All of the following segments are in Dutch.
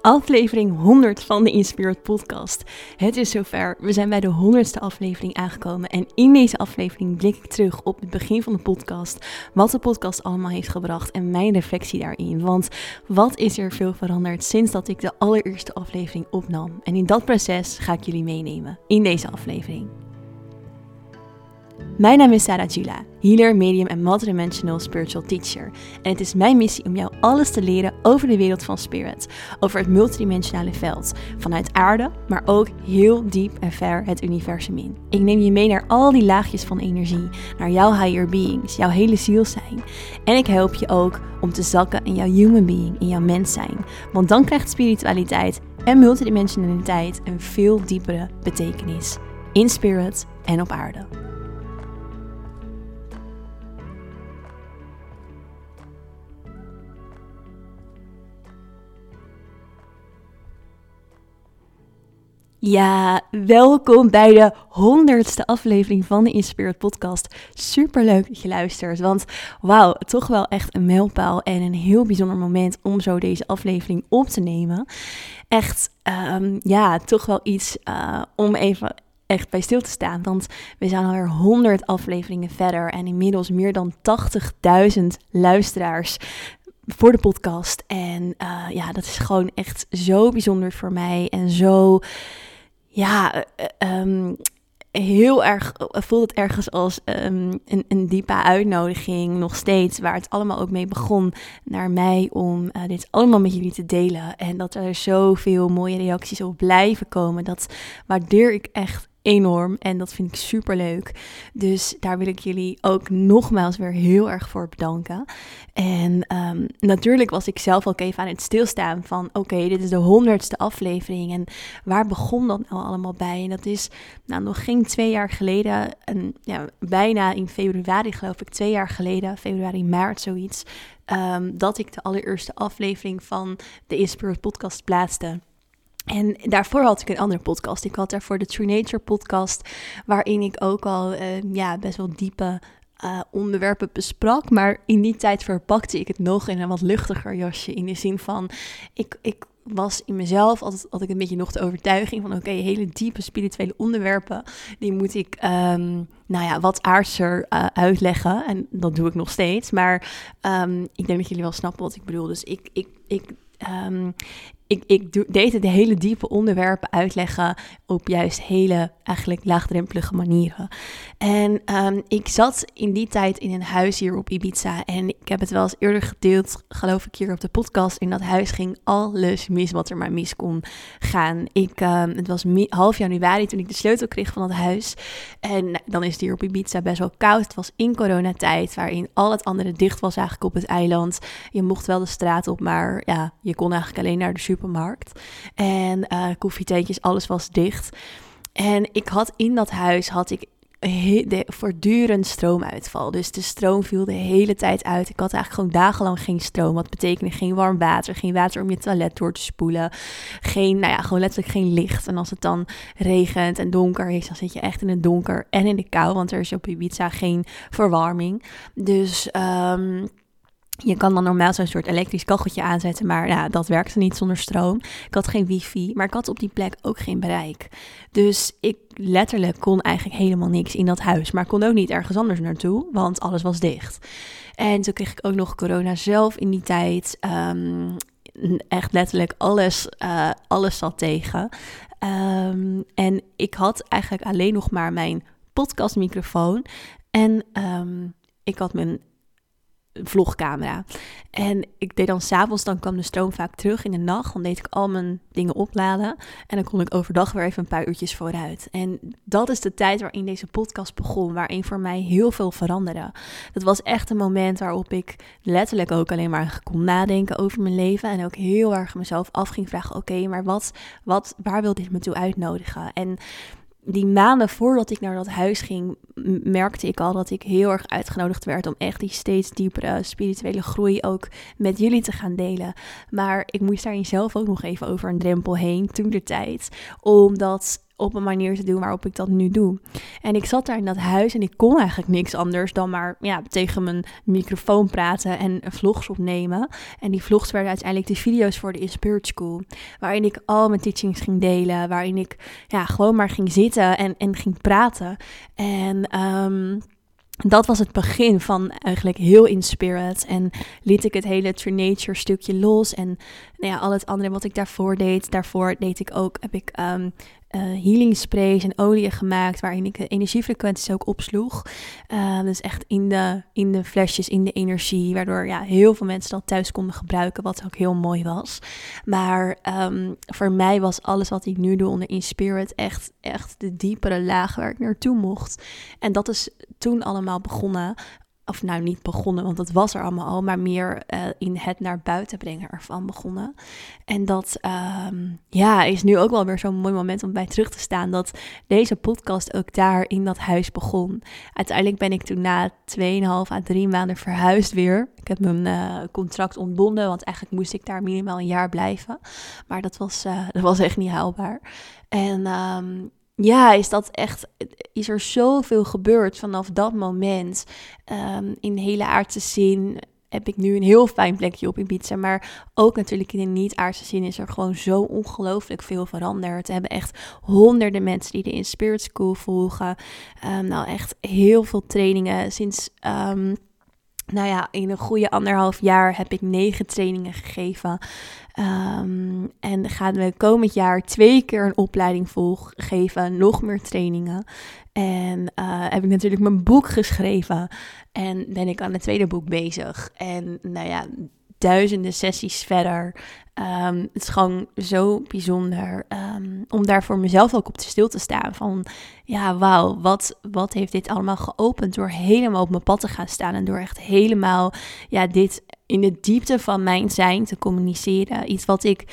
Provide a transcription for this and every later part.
aflevering 100 van de Inspired Podcast. Het is zover. We zijn bij de 100ste aflevering aangekomen. En in deze aflevering blik ik terug op het begin van de podcast. Wat de podcast allemaal heeft gebracht en mijn reflectie daarin. Want wat is er veel veranderd sinds dat ik de allereerste aflevering opnam? En in dat proces ga ik jullie meenemen in deze aflevering. Mijn naam is Sarah Jula, healer, medium en multidimensional spiritual teacher. En het is mijn missie om jou alles te leren over de wereld van spirit, over het multidimensionale veld, vanuit aarde, maar ook heel diep en ver het universum in. Ik neem je mee naar al die laagjes van energie, naar jouw higher beings, jouw hele ziel zijn. En ik help je ook om te zakken in jouw human being, in jouw mens zijn. Want dan krijgt spiritualiteit en multidimensionaliteit een veel diepere betekenis. In spirit en op aarde. Ja, welkom bij de honderdste aflevering van de Inspired Podcast. Super leuk dat je luistert, want wauw, toch wel echt een mijlpaal en een heel bijzonder moment om zo deze aflevering op te nemen. Echt, um, ja, toch wel iets uh, om even echt bij stil te staan. Want we zijn alweer 100 afleveringen verder en inmiddels meer dan 80.000 luisteraars voor de podcast. En uh, ja, dat is gewoon echt zo bijzonder voor mij en zo ja, um, heel erg voelt het ergens als um, een, een, diepe uitnodiging nog steeds, waar het allemaal ook mee begon naar mij om dit allemaal met jullie te delen. En dat er zoveel mooie reacties op blijven komen, dat waardeer ik echt enorm en dat vind ik super leuk. Dus daar wil ik jullie ook nogmaals weer heel erg voor bedanken. En um, natuurlijk was ik zelf ook even aan het stilstaan van oké, dit is de honderdste aflevering en waar begon dat nou allemaal bij? En dat is nou nog geen twee jaar geleden, en, ja, bijna in februari geloof ik, twee jaar geleden, februari, maart zoiets, um, dat ik de allereerste aflevering van de Inspirit podcast plaatste. En daarvoor had ik een andere podcast. Ik had daarvoor de True Nature podcast, waarin ik ook al uh, ja, best wel diepe uh, onderwerpen besprak. Maar in die tijd verpakte ik het nog in een wat luchtiger jasje. In de zin van, ik, ik was in mezelf altijd had ik een beetje nog de overtuiging van... oké, hele diepe spirituele onderwerpen, die moet ik... Um, nou ja, wat aardser uh, uitleggen. En dat doe ik nog steeds. Maar um, ik denk dat jullie wel snappen wat ik bedoel. Dus ik, ik, ik ik, ik deed het hele diepe onderwerpen uitleggen op juist hele eigenlijk laagdrempelige manieren. En um, ik zat in die tijd in een huis hier op Ibiza en ik heb het wel eens eerder gedeeld, geloof ik hier op de podcast. In dat huis ging alles mis wat er maar mis kon gaan. Ik, um, het was half januari toen ik de sleutel kreeg van het huis en dan is het hier op Ibiza best wel koud. Het was in coronatijd waarin al het andere dicht was eigenlijk op het eiland. Je mocht wel de straat op, maar ja, je kon eigenlijk alleen naar de supermarkt supermarkt. En uh, koffietentjes, alles was dicht. En ik had in dat huis had ik de voortdurend stroomuitval. Dus de stroom viel de hele tijd uit. Ik had eigenlijk gewoon dagenlang geen stroom. Wat betekende geen warm water, geen water om je toilet door te spoelen. Geen, nou ja, gewoon letterlijk geen licht. En als het dan regent en donker is, dan zit je echt in het donker en in de kou. Want er is op Ibiza geen verwarming. Dus... Um, je kan dan normaal zo'n soort elektrisch kacheltje aanzetten, maar dat werkte niet zonder stroom. Ik had geen wifi, maar ik had op die plek ook geen bereik. Dus ik letterlijk kon eigenlijk helemaal niks in dat huis, maar kon ook niet ergens anders naartoe, want alles was dicht. En toen kreeg ik ook nog corona zelf in die tijd. Um, echt letterlijk alles, uh, alles zat tegen. Um, en ik had eigenlijk alleen nog maar mijn podcastmicrofoon. En um, ik had mijn vlogcamera. En ik deed dan s'avonds, dan kwam de stroom vaak terug in de nacht. Dan deed ik al mijn dingen opladen. En dan kon ik overdag weer even een paar uurtjes vooruit. En dat is de tijd waarin deze podcast begon. Waarin voor mij heel veel veranderde. Dat was echt een moment waarop ik letterlijk ook alleen maar kon nadenken over mijn leven. En ook heel erg mezelf af ging vragen: oké, maar wat, wat, waar wil dit me toe uitnodigen? En die maanden voordat ik naar dat huis ging, merkte ik al dat ik heel erg uitgenodigd werd om echt die steeds diepere spirituele groei ook met jullie te gaan delen. Maar ik moest daarin zelf ook nog even over een drempel heen toen de tijd. Omdat op een manier te doen waarop ik dat nu doe. En ik zat daar in dat huis en ik kon eigenlijk niks anders dan maar ja, tegen mijn microfoon praten en vlogs opnemen. En die vlogs werden uiteindelijk de video's voor de Inspired School. Waarin ik al mijn teachings ging delen. Waarin ik ja, gewoon maar ging zitten en, en ging praten. En... Um, dat was het begin van eigenlijk heel in spirit. En liet ik het hele True Nature stukje los. En nou ja, al het andere wat ik daarvoor deed. Daarvoor deed ik ook, heb ik um, uh, healing sprays en oliën gemaakt waarin ik de energiefrequenties ook opsloeg. Uh, dus echt in de, in de flesjes, in de energie, waardoor ja, heel veel mensen dat thuis konden gebruiken, wat ook heel mooi was. Maar um, voor mij was alles wat ik nu doe onder In Spirit echt, echt de diepere laag waar ik naartoe mocht. En dat is toen allemaal begonnen of nou niet begonnen, want dat was er allemaal al, maar meer uh, in het naar buiten brengen ervan begonnen. En dat um, ja, is nu ook wel weer zo'n mooi moment om bij terug te staan, dat deze podcast ook daar in dat huis begon. Uiteindelijk ben ik toen na 2,5 à 3 maanden verhuisd weer. Ik heb mijn uh, contract ontbonden, want eigenlijk moest ik daar minimaal een jaar blijven. Maar dat was, uh, dat was echt niet haalbaar. En um, ja, is dat echt, is er zoveel gebeurd vanaf dat moment. Um, in hele aardse zin heb ik nu een heel fijn plekje op Ibiza. Maar ook natuurlijk in de niet-aardse zin is er gewoon zo ongelooflijk veel veranderd. We hebben echt honderden mensen die de In Spirit School volgen. Um, nou, echt heel veel trainingen sinds... Um, nou ja, in een goede anderhalf jaar heb ik negen trainingen gegeven. Um, en gaan we komend jaar twee keer een opleiding volgeven, nog meer trainingen. En uh, heb ik natuurlijk mijn boek geschreven. En ben ik aan het tweede boek bezig. En nou ja, duizenden sessies verder. Um, het is gewoon zo bijzonder um, om daar voor mezelf ook op te stil te staan. Van ja, wauw, wat, wat heeft dit allemaal geopend door helemaal op mijn pad te gaan staan. En door echt helemaal ja, dit in de diepte van mijn zijn te communiceren. Iets wat ik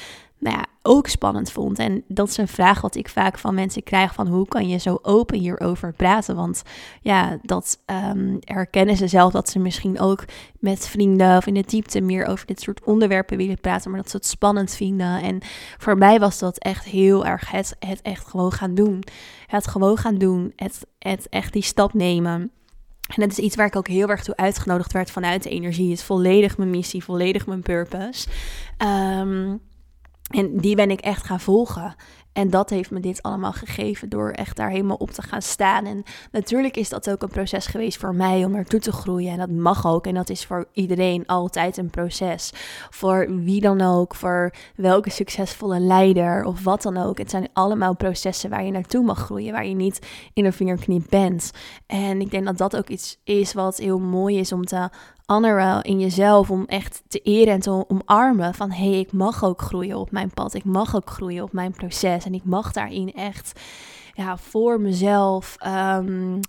nou ja, ook spannend vond. En dat is een vraag wat ik vaak van mensen krijg: van hoe kan je zo open hierover praten? Want ja, dat um, herkennen ze zelf dat ze misschien ook met vrienden of in de diepte meer over dit soort onderwerpen willen praten, maar dat ze het spannend vinden. En voor mij was dat echt heel erg het, het echt gewoon gaan doen. Het gewoon gaan doen, het, het echt die stap nemen. En dat is iets waar ik ook heel erg toe uitgenodigd werd vanuit de energie. Het is volledig mijn missie, volledig mijn purpose. Um, en die ben ik echt gaan volgen. En dat heeft me dit allemaal gegeven door echt daar helemaal op te gaan staan. En natuurlijk is dat ook een proces geweest voor mij om ertoe te groeien. En dat mag ook. En dat is voor iedereen altijd een proces. Voor wie dan ook, voor welke succesvolle leider of wat dan ook. Het zijn allemaal processen waar je naartoe mag groeien, waar je niet in een vingerknip bent. En ik denk dat dat ook iets is wat heel mooi is om te honoren in jezelf om echt te eren en te omarmen van hé, hey, ik mag ook groeien op mijn pad, ik mag ook groeien op mijn proces en ik mag daarin echt ja, voor mezelf um,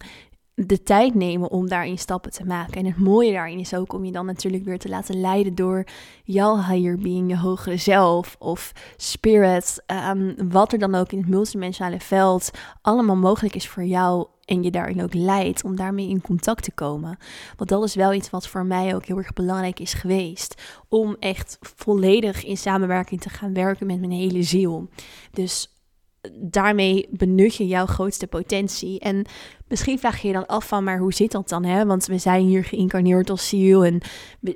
de tijd nemen om daarin stappen te maken. En het mooie daarin is ook om je dan natuurlijk weer te laten leiden door jouw higher being, je hogere zelf of spirit, um, wat er dan ook in het multidimensionale veld allemaal mogelijk is voor jou en je daarin ook leidt om daarmee in contact te komen. Want dat is wel iets wat voor mij ook heel erg belangrijk is geweest. Om echt volledig in samenwerking te gaan werken met mijn hele ziel. Dus daarmee benut je jouw grootste potentie. En misschien vraag je je dan af van, maar hoe zit dat dan? Hè? Want we zijn hier geïncarneerd als ziel en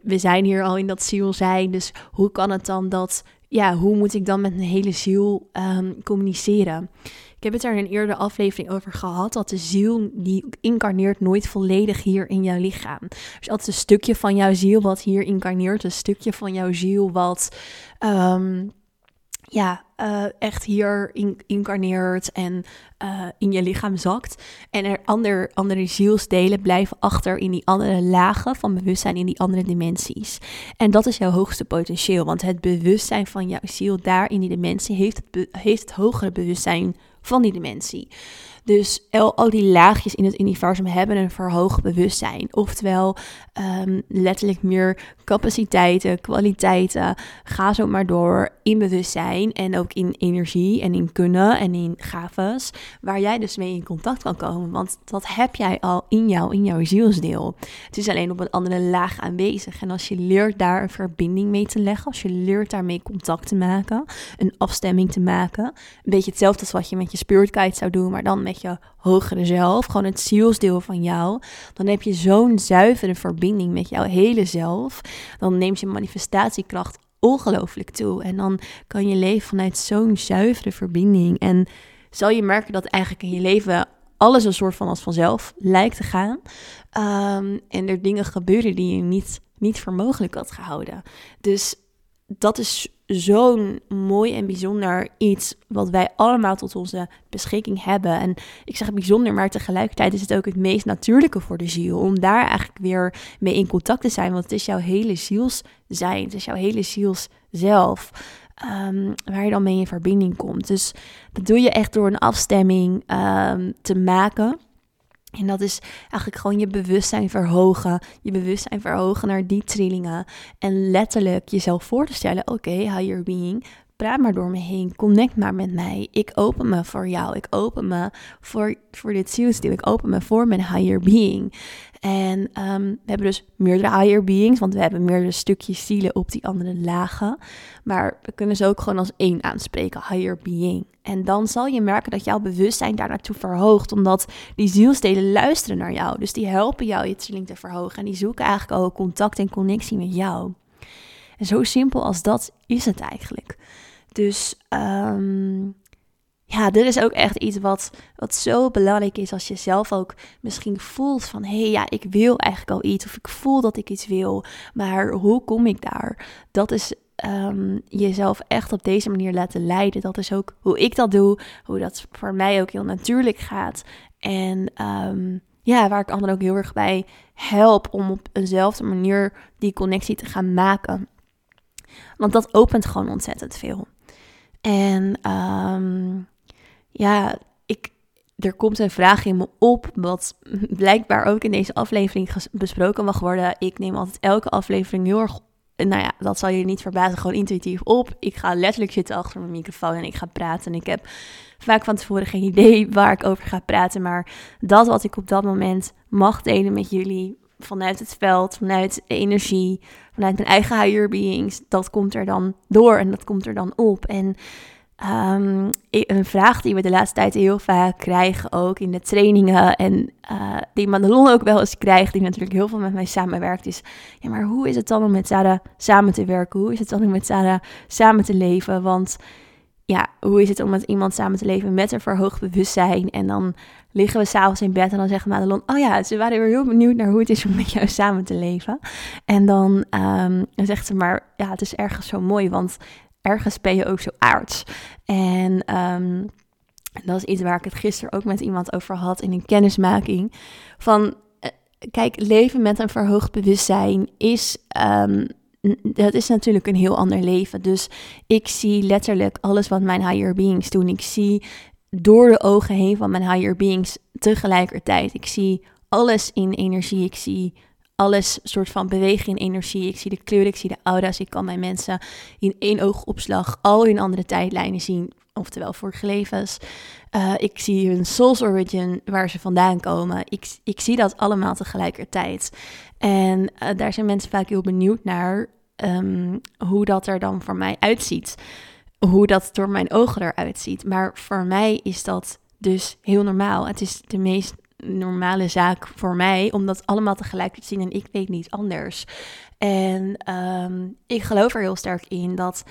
we zijn hier al in dat ziel zijn. Dus hoe kan het dan dat, ja, hoe moet ik dan met mijn hele ziel um, communiceren? Ik heb het er in een eerdere aflevering over gehad. Dat de ziel die incarneert nooit volledig hier in jouw lichaam. Dus altijd een stukje van jouw ziel wat hier incarneert. Een stukje van jouw ziel wat um, ja, uh, echt hier in, incarneert en uh, in je lichaam zakt. En er ander, andere zielsdelen blijven achter in die andere lagen van bewustzijn, in die andere dimensies. En dat is jouw hoogste potentieel, want het bewustzijn van jouw ziel daar in die dimensie heeft het, heeft het hogere bewustzijn van die dimensie. Dus al, die laagjes in het universum hebben een verhoogd bewustzijn. Oftewel um, letterlijk meer capaciteiten, kwaliteiten. Ga zo maar door in bewustzijn en ook in energie en in kunnen en in gaves. Waar jij dus mee in contact kan komen. Want dat heb jij al in jou, in jouw zielsdeel. Het is alleen op een andere laag aanwezig. En als je leert daar een verbinding mee te leggen, als je leert daarmee contact te maken, een afstemming te maken. Een beetje hetzelfde als wat je met je spirit guide zou doen, maar dan met je hogere zelf, gewoon het zielsdeel van jou, dan heb je zo'n zuivere verbinding met jouw hele zelf. Dan neemt je manifestatiekracht ongelooflijk toe. En dan kan je leven vanuit zo'n zuivere verbinding. En zal je merken dat eigenlijk in je leven alles een soort van als vanzelf lijkt te gaan. Ehm, en er dingen gebeuren die je niet, niet voor mogelijk had gehouden. Dus dat is zo'n mooi en bijzonder iets wat wij allemaal tot onze beschikking hebben. En ik zeg bijzonder, maar tegelijkertijd is het ook het meest natuurlijke voor de ziel. Om daar eigenlijk weer mee in contact te zijn. Want het is jouw hele ziels zijn. Het is jouw hele ziels zelf. Ehm, waar je dan mee in verbinding komt. Dus dat doe je echt door een afstemming ehm, te maken. En dat is eigenlijk gewoon je bewustzijn verhogen. Je bewustzijn verhogen naar die trillingen. En letterlijk jezelf voor te stellen: oké, higher being, praat maar door me heen. Connect maar met mij. Ik open me voor jou. Ik open me voor, voor dit zielsdeel. Ik open me voor mijn higher being. En ehm, we hebben dus meerdere higher beings, want we hebben meerdere stukjes zielen op die andere lagen. Maar we kunnen ze ook gewoon als één aanspreken, higher being. En dan zal je merken dat jouw bewustzijn daar naartoe verhoogt, omdat die zielsdelen luisteren naar jou. Dus die helpen jou je trilling te verhogen en die zoeken eigenlijk ook contact en connectie met jou. En zo simpel als dat is het eigenlijk. Dus um, ja, dit is ook echt iets wat, wat zo belangrijk is als je zelf ook misschien voelt van hé hey, ja, ik wil eigenlijk al iets of ik voel dat ik iets wil, maar hoe kom ik daar? Dat is um, jezelf echt op deze manier laten leiden. Dat is ook hoe ik dat doe, hoe dat voor mij ook heel natuurlijk gaat. En um, ja, waar ik anderen ook heel erg bij help om op eenzelfde manier die connectie te gaan maken. Want dat opent gewoon ontzettend veel. En um, ja, ik, er komt een vraag in me op, wat blijkbaar ook in deze aflevering besproken mag worden. Ik neem altijd elke aflevering heel erg, nou ja, dat zal je niet verbazen, gewoon intuïtief op. Ik ga letterlijk zitten achter mijn microfoon en ik ga praten. En ik heb vaak van tevoren geen idee waar ik over ga praten, maar dat wat ik op dat moment mag delen met jullie, vanuit het veld, vanuit energie, vanuit mijn eigen higher beings, dat komt er dan door en dat komt er dan op. En Um, een vraag die we de laatste tijd heel vaak krijgen, ook in de trainingen. En uh, die Madelon ook wel eens krijgt, die natuurlijk heel veel met mij samenwerkt, is: ja, maar hoe is het dan om met Sarah samen te werken? Hoe is het dan om met Sarah samen te leven? Want ja, hoe is het om met iemand samen te leven met een verhoogd bewustzijn? En dan liggen we s'avonds in bed en dan zegt Madelon: Oh ja, ze waren weer heel benieuwd naar hoe het is om met jou samen te leven. En dan, um, dan zegt ze maar: Ja, het is ergens zo mooi, want ergens ben je ook zo aards. En ehm, dat is iets waar ik het gisteren ook met iemand over had in een kennismaking. Van, eh, kijk, leven met een verhoogd bewustzijn is... Um, dat is natuurlijk een heel ander leven. Dus ik zie letterlijk alles wat mijn higher beings doen. Ik zie door de ogen heen van mijn higher beings tegelijkertijd. Ik zie alles in energie. Ik zie alles soort van bewegen in energie. Ik zie de kleuren, ik zie de aura's. Ik kan mijn mensen in één oogopslag al hun andere tijdlijnen zien. Oftewel vorige levens. Uh, ik zie hun soul's origin, waar ze vandaan komen. Ik, ik zie dat allemaal tegelijkertijd. En uh, daar zijn mensen vaak heel benieuwd naar um, hoe dat er dan voor mij uitziet. Hoe dat door mijn ogen eruit ziet. Maar voor mij is dat dus heel normaal. Het is de meest normale zaak voor mij om dat allemaal tegelijk te zien en ik weet niet anders. En um, ik geloof er heel sterk in dat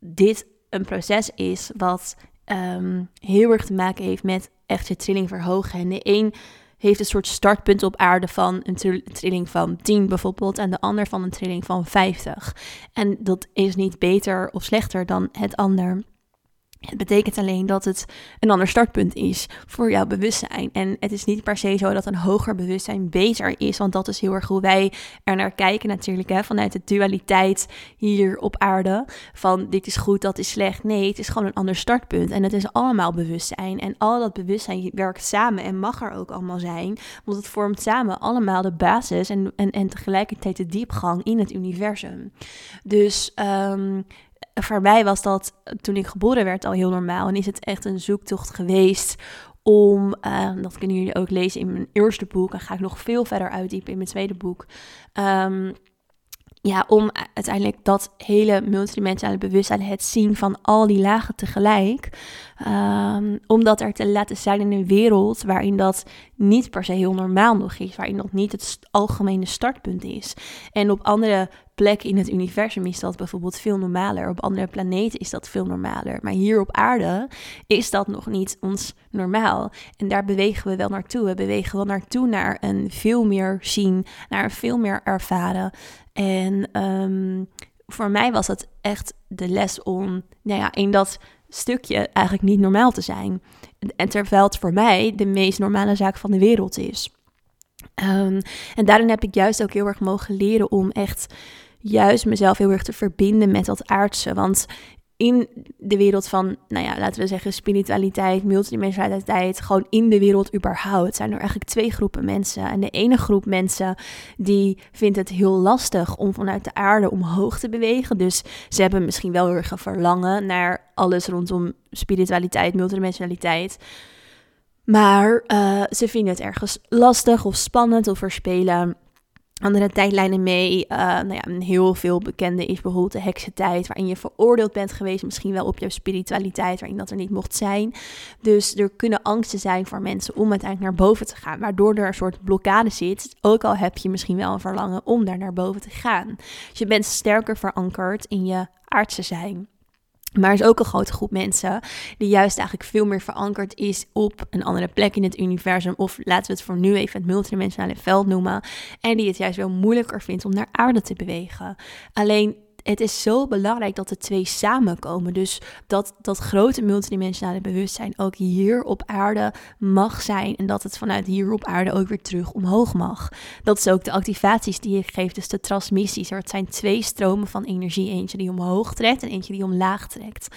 dit een proces is wat um, heel erg te maken heeft met echt je trilling verhogen. En de een heeft een soort startpunt op aarde van een trilling van 10 bijvoorbeeld en de ander van een trilling van 50. En dat is niet beter of slechter dan het ander. Het betekent alleen dat het een ander startpunt is voor jouw bewustzijn. En het is niet per se zo dat een hoger bewustzijn beter is, want dat is heel erg hoe wij er naar kijken natuurlijk, hè, vanuit de dualiteit hier op aarde. Van dit is goed, dat is slecht. Nee, het is gewoon een ander startpunt. En het is allemaal bewustzijn. En al dat bewustzijn werkt samen en mag er ook allemaal zijn, want het vormt samen allemaal de basis en, en, en tegelijkertijd de diepgang in het universum. Dus um, voor mij was dat toen ik geboren werd al heel normaal. En is het echt een zoektocht geweest om, uh, dat kunnen jullie ook lezen in mijn eerste boek. En ga ik nog veel verder uitdiepen in mijn tweede boek. Um, ja, om uiteindelijk dat hele multidimensionale bewustzijn, het zien van al die lagen tegelijk, um, om dat er te laten zijn in een wereld waarin dat niet per se heel normaal nog is, waarin dat niet het algemene startpunt is. En op andere plekken in het universum is dat bijvoorbeeld veel normaler, op andere planeten is dat veel normaler, maar hier op aarde is dat nog niet ons normaal. En daar bewegen we wel naartoe. We bewegen wel naartoe naar een veel meer zien, naar een veel meer ervaren. En um, voor mij was het echt de les om, nou ja, in dat stukje eigenlijk niet normaal te zijn. En terwijl het voor mij de meest normale zaak van de wereld is. Um, en daarin heb ik juist ook heel erg mogen leren om echt juist mezelf heel erg te verbinden met dat aardse. Want in de wereld van, nou ja, laten we zeggen, spiritualiteit, multidimensionaliteit, gewoon in de wereld überhaupt, zijn er eigenlijk twee groepen mensen. En de ene groep mensen die vindt het heel lastig om vanuit de aarde omhoog te bewegen. Dus ze hebben misschien wel heel erg een verlangen naar alles rondom spiritualiteit, multidimensionaliteit. Maar uh, ze vinden het ergens lastig of spannend of verspelen andere tijdlijnen mee. Uh, nou ja, heel veel bekende is bijvoorbeeld de heksentijd, waarin je veroordeeld bent geweest, misschien wel op jouw spiritualiteit, waarin dat er niet mocht zijn. Dus er kunnen angsten zijn voor mensen om uiteindelijk naar boven te gaan, waardoor er een soort blokkade zit. Ook al heb je misschien wel een verlangen om daar naar boven te gaan. Dus je bent sterker verankerd in je aardse zijn. Maar er is ook een grote groep mensen die juist eigenlijk veel meer verankerd is op een andere plek in het universum. Of laten we het voor nu even het multidimensionale veld noemen. En die het juist wel moeilijker vindt om naar aarde te bewegen. Alleen het is zo belangrijk dat de twee samenkomen. Dus dat dat grote multidimensionale bewustzijn ook hier op aarde mag zijn. En dat het vanuit hier op aarde ook weer terug omhoog mag. Dat is ook de activaties die ik geef, dus de transmissies. Er zijn twee stromen van energie. Eentje die omhoog trekt en eentje die omlaag trekt.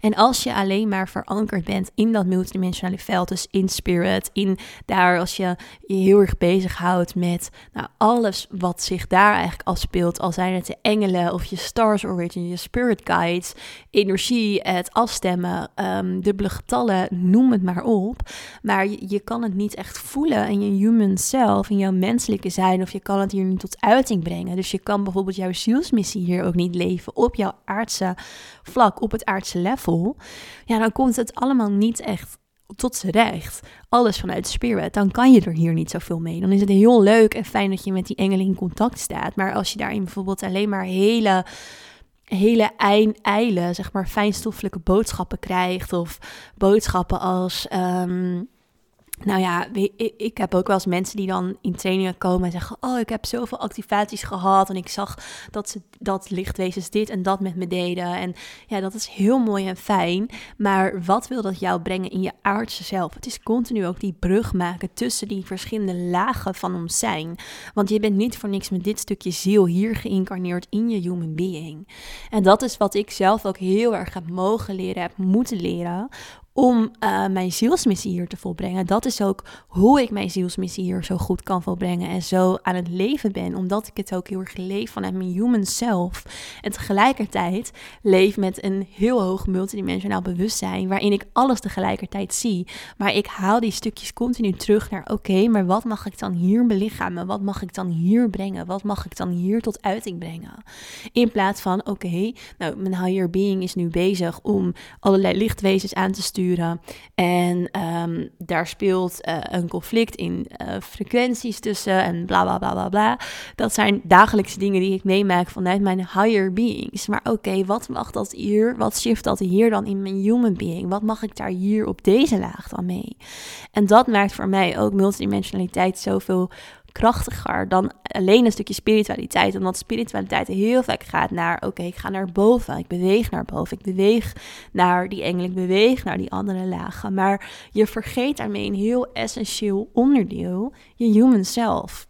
En als je alleen maar verankerd bent in dat multidimensionale veld, dus in spirit, in daar als je je heel erg bezighoudt met nou, alles wat zich daar eigenlijk afspeelt. Al zijn het de engelen of je stars origin, je spirit guides, energie, het afstemmen, um, dubbele getallen, noem het maar op. Maar je, je, kan het niet echt voelen in je human self, in jouw menselijke zijn, of je kan het hier niet tot uiting brengen. Dus je kan bijvoorbeeld jouw zielsmissie hier ook niet leven op jouw aardse vlak, op het aardse level. Ja, dan komt het allemaal niet echt tot z'n recht. Alles vanuit spirit. Dan kan je er hier niet zoveel mee. Dan is het heel leuk en fijn dat je met die engelen in contact staat. Maar als je daarin bijvoorbeeld alleen maar hele hele eile, zeg maar, fijnstoffelijke boodschappen krijgt. Of boodschappen als. Um, nou ja, ik heb ook wel eens mensen die dan in trainingen komen en zeggen: Oh, ik heb zoveel activaties gehad. En ik zag dat ze dat lichtwezens dit en dat met me deden. En ja, dat is heel mooi en fijn. Maar wat wil dat jou brengen in je aardse zelf? Het is continu ook die brug maken tussen die verschillende lagen van ons zijn. Want je bent niet voor niks met dit stukje ziel hier geïncarneerd in je human being. En dat is wat ik zelf ook heel erg heb mogen leren, heb moeten leren om uh, mijn zielsmissie hier te volbrengen. Dat is ook hoe ik mijn zielsmissie hier zo goed kan volbrengen en zo aan het leven ben, omdat ik het ook heel erg leef vanuit mijn human self. En tegelijkertijd leef met een heel hoog multidimensionaal bewustzijn, waarin ik alles tegelijkertijd zie. Maar ik haal die stukjes continu terug naar: oké, maar wat mag ik dan hier belichamen? Wat mag ik dan hier brengen? Wat mag ik dan hier tot uiting brengen? In plaats van: oké, nou, mijn higher being is nu bezig om allerlei lichtwezens aan te sturen en ehm, daar speelt uh, een conflict in uh, frequenties tussen en bla bla bla bla bla. Dat zijn dagelijkse dingen die ik meemaak vanuit mijn higher beings. Maar oké, wat mag dat hier? Wat shift dat hier dan in mijn human being? Wat mag ik daar hier op deze laag dan mee? En dat maakt voor mij ook multidimensionaliteit zoveel krachtiger dan alleen een stukje spiritualiteit. Omdat spiritualiteit heel vaak gaat naar: oké, ik ga naar boven, ik beweeg naar boven, ik beweeg naar die engel, ik beweeg naar die andere lagen. Maar je vergeet daarmee een heel essentieel onderdeel, je human self.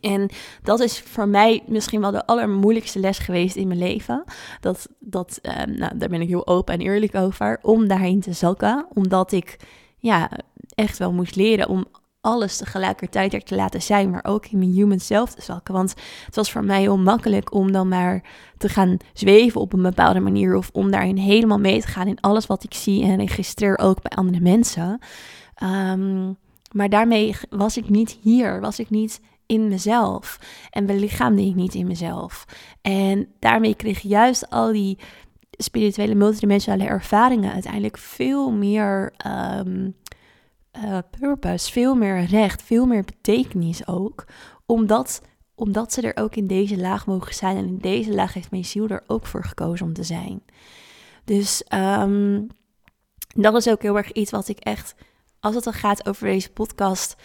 En dat is voor mij misschien wel de allermoeilijkste les geweest in mijn leven. Dat, dat, ehm, nou, daar ben ik heel open en eerlijk over. Om daarheen te zakken. Omdat ik ja, echt wel moest leren om alles tegelijkertijd er te laten zijn, maar ook in mijn human self te zakken. Want het was voor mij heel makkelijk om dan maar te gaan zweven op een bepaalde manier of om daarin helemaal mee te gaan in alles wat ik zie en registreer ook bij andere mensen. Um, maar daarmee was ik niet hier, was ik niet in mezelf. En belichaamde ik niet in mezelf. En daarmee kreeg juist al die spirituele multidimensionale ervaringen uiteindelijk veel meer um, uh, purpose, veel meer recht, veel meer betekenis ook. Omdat, omdat ze er ook in deze laag mogen zijn. En in deze laag heeft mijn ziel er ook voor gekozen om te zijn. Dus um, dat is ook heel erg iets wat ik echt, als het dan gaat over deze podcast,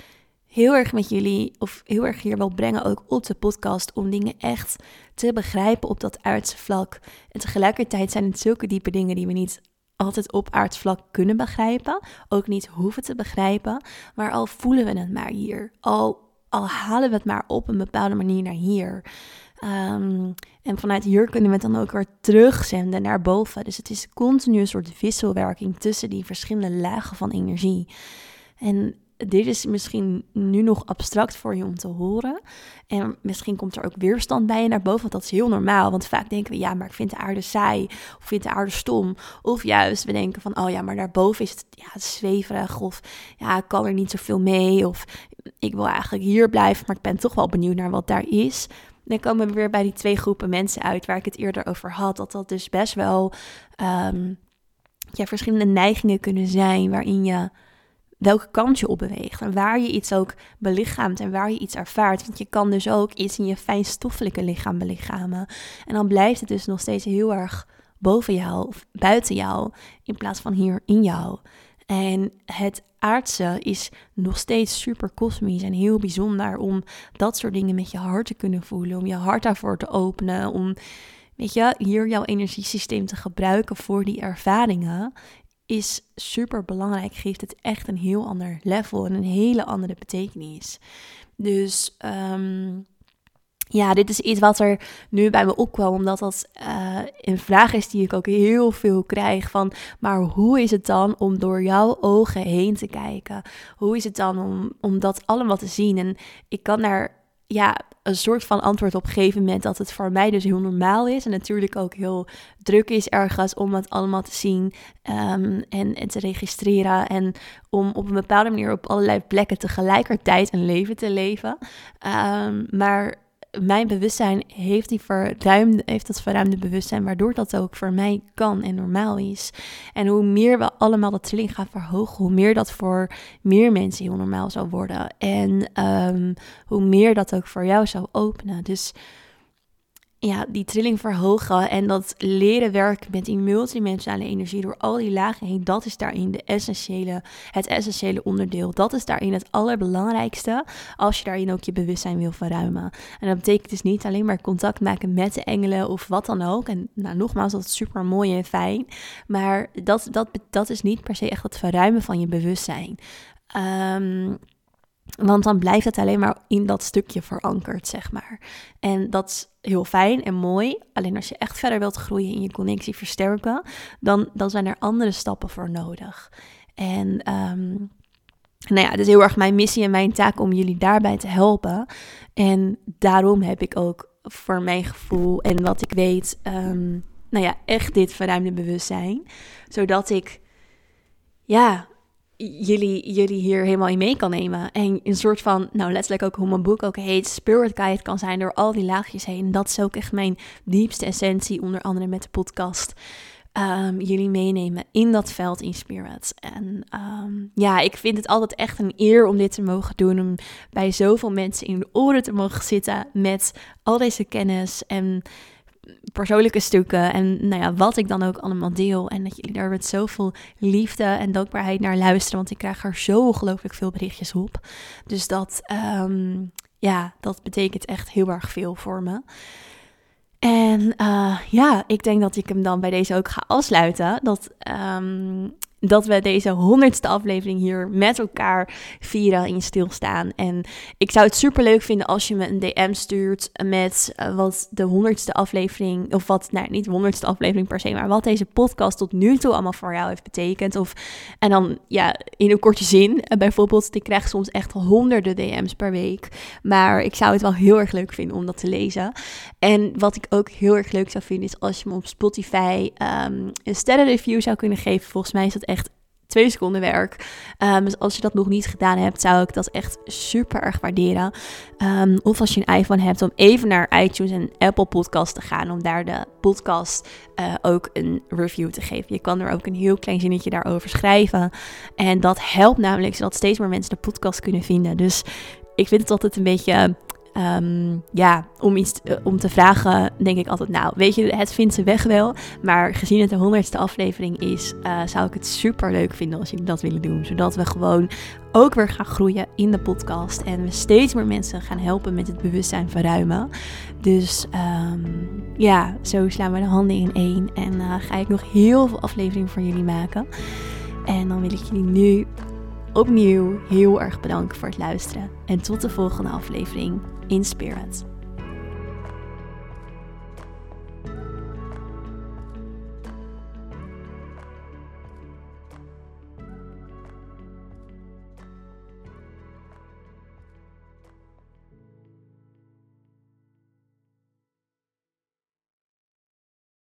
heel erg met jullie, of heel erg hier wil brengen, ook op de podcast, om dingen echt te begrijpen op dat aardse vlak. En tegelijkertijd zijn het zulke diepe dingen die we niet altijd op aards vlak kunnen begrijpen, ook niet hoeven te begrijpen, maar al voelen we het maar hier, al, al halen we het maar op een bepaalde manier naar hier. Um, en vanuit hier kunnen we het dan ook weer terugzenden naar boven. Dus het is continu een soort wisselwerking tussen die verschillende lagen van energie. En dit is misschien nu nog abstract voor je om te horen. En misschien komt er ook weerstand bij je naar boven, want dat is heel normaal. Want vaak denken we, ja, maar ik vind de aarde saai, of vind de aarde stom. Of juist, we denken van, oh ja, maar daarboven is het ja, zweverig, of ja, ik kan er niet zoveel mee, of ik wil eigenlijk hier blijven, maar ik ben toch wel benieuwd naar wat daar is dan komen we weer bij die twee groepen mensen uit waar ik het eerder over had. Dat dat dus best wel um, ja, verschillende neigingen kunnen zijn waarin je welke kant je op beweegt en waar je iets ook belichaamt en waar je iets ervaart. Want je kan dus ook iets in je fijnstoffelijke lichaam belichamen. En dan blijft het dus nog steeds heel erg boven jou of buiten jou in plaats van hier in jou. En het aardse is nog steeds super kosmisch en heel bijzonder om dat soort dingen met je hart te kunnen voelen, om je hart daarvoor te openen, om weet je, hier jouw energiesysteem te gebruiken voor die ervaringen is super belangrijk. Geeft het echt een heel ander level en een hele andere betekenis. Dus um, ja, dit is iets wat er nu bij me opkwam, omdat dat uh, een vraag is die ik ook heel veel krijg van, maar hoe is het dan om door jouw ogen heen te kijken? Hoe is het dan om, om dat allemaal te zien? En ik kan daar ja, een soort van antwoord op geven met dat het voor mij dus heel normaal is en natuurlijk ook heel druk is ergens om het allemaal te zien um, en, te registreren en om op een bepaalde manier op allerlei plekken tegelijkertijd een leven te leven. Um, maar mijn bewustzijn heeft, die verruimde, heeft dat verruimde bewustzijn, waardoor dat ook voor mij kan en normaal is. En hoe meer we allemaal dat trilling gaan verhogen, hoe meer dat voor meer mensen heel normaal zou worden. En um, hoe meer dat ook voor jou zou openen. Dus ja, die trilling verhogen en dat leren werken met die multidimensionale energie door al die lagen heen, dat is daarin de essentiële, het essentiële onderdeel. Dat is daarin het allerbelangrijkste als je daarin ook je bewustzijn wil verruimen. En dat betekent dus niet alleen maar contact maken met de engelen of wat dan ook. En nou, nogmaals, dat is super mooi en fijn, maar dat, dat, dat is niet per se echt het verruimen van je bewustzijn. Um, want dan blijft het alleen maar in dat stukje verankerd, zeg maar. En dat is heel fijn en mooi. Alleen als je echt verder wilt groeien in je connectie versterken, dan, dan zijn er andere stappen voor nodig. En um, nou ja, het is heel erg mijn missie en mijn taak om jullie daarbij te helpen. En daarom heb ik ook voor mijn gevoel en wat ik weet, um, nou ja, echt dit verruimde bewustzijn. Zodat ik, ja, jullie, jullie hier helemaal in mee kan nemen. En een soort van, nou letterlijk ook hoe mijn boek ook heet, spirit guide kan zijn door al die laagjes heen. Dat is ook echt mijn diepste essentie, onder andere met de podcast. Um, jullie meenemen in dat veld in spirit. En um, ja, ik vind het altijd echt een eer om dit te mogen doen. Om bij zoveel mensen in de oren te mogen zitten met al deze kennis en persoonlijke stukken en nou ja, wat ik dan ook allemaal deel. En dat jullie daar met zoveel liefde en dankbaarheid naar luisteren, want ik krijg er zo ongelooflijk veel berichtjes op. Dus dat, um, ja, dat betekent echt heel erg veel voor me. En uh, ja, ik denk dat ik hem dan bij deze ook ga afsluiten. Dat um, dat we deze honderdste aflevering hier met elkaar vieren in stilstaan. En ik zou het super leuk vinden als je me een DM stuurt met uh, wat de honderdste aflevering, of wat, nou niet de honderdste aflevering per se, maar wat deze podcast tot nu toe allemaal voor jou heeft betekend. Of, en dan ja, in een korte zin, uh, bijvoorbeeld, ik krijg soms echt honderden DM's per week. Maar ik zou het wel heel erg leuk vinden om dat te lezen. En wat ik ook heel erg leuk zou vinden is als je me op Spotify um, een sterrenreview zou kunnen geven. Volgens mij is dat echt twee seconden werk. Um, dus als je dat nog niet gedaan hebt, zou ik dat echt super erg waarderen. Um, of als je een iPhone hebt, om even naar iTunes en Apple Podcast te gaan. Om daar de podcast uh, ook een review te geven. Je kan er ook een heel klein zinnetje daarover schrijven. En dat helpt namelijk zodat steeds meer mensen de podcast kunnen vinden. Dus ik vind het altijd een beetje Um, ja, om iets uh, om te vragen, denk ik altijd, nou, weet je, het vindt ze weg wel. Maar gezien het de honderdste aflevering is, uh, zou ik het super leuk vinden als jullie dat willen doen. Zodat we gewoon ook weer gaan groeien in de podcast. En we steeds meer mensen gaan helpen met het bewustzijn verruimen. Dus um, ja, zo slaan we de handen in één. En uh, ga ik nog heel veel afleveringen voor jullie maken. En dan wil ik jullie nu opnieuw heel erg bedanken voor het luisteren. En tot de volgende aflevering in Spirit.